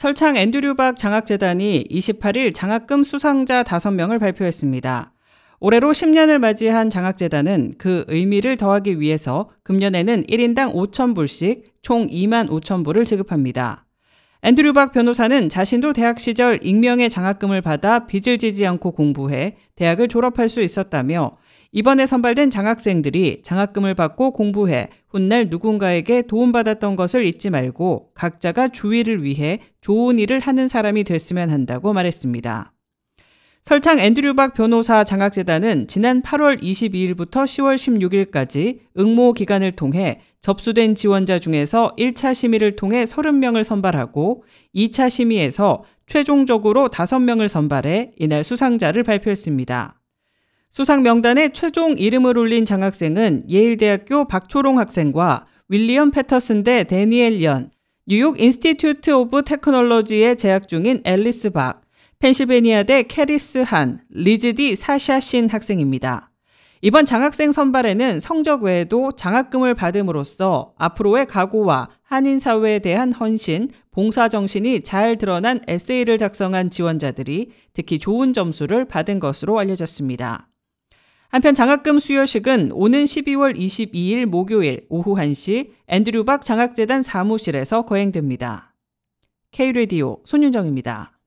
설창 앤드류박 장학재단이 28일 장학금 수상자 5명을 발표했습니다. 올해로 10년을 맞이한 장학재단은 그 의미를 더하기 위해서 금년에는 1인당 5,000불씩 총 2만 5,000불을 지급합니다. 앤드류 박 변호사는 자신도 대학 시절 익명의 장학금을 받아 빚을 지지 않고 공부해 대학을 졸업할 수 있었다며 이번에 선발된 장학생들이 장학금을 받고 공부해 훗날 누군가에게 도움받았던 것을 잊지 말고 각자가 주위를 위해 좋은 일을 하는 사람이 됐으면 한다고 말했습니다. 설창 앤드류 박 변호사 장학재단은 지난 8월 22일부터 10월 16일까지 응모 기간을 통해 접수된 지원자 중에서 1차 심의를 통해 30명을 선발하고 2차 심의에서 최종적으로 5명을 선발해 이날 수상자를 발표했습니다. 수상 명단에 최종 이름을 올린 장학생은 예일대학교 박초롱 학생과 윌리엄 패터슨대 데니엘 연, 뉴욕 인스티튜트 오브 테크놀로지에 재학 중인 앨리스 박, 펜실베니아대 캐리스 한, 리즈디 사샤 신 학생입니다. 이번 장학생 선발에는 성적 외에도 장학금을 받음으로써 앞으로의 각오와 한인 사회에 대한 헌신, 봉사 정신이 잘 드러난 에세이를 작성한 지원자들이 특히 좋은 점수를 받은 것으로 알려졌습니다. 한편 장학금 수여식은 오는 12월 22일 목요일 오후 1시 앤드류 박 장학재단 사무실에서 거행됩니다. K-레디오 손윤정입니다.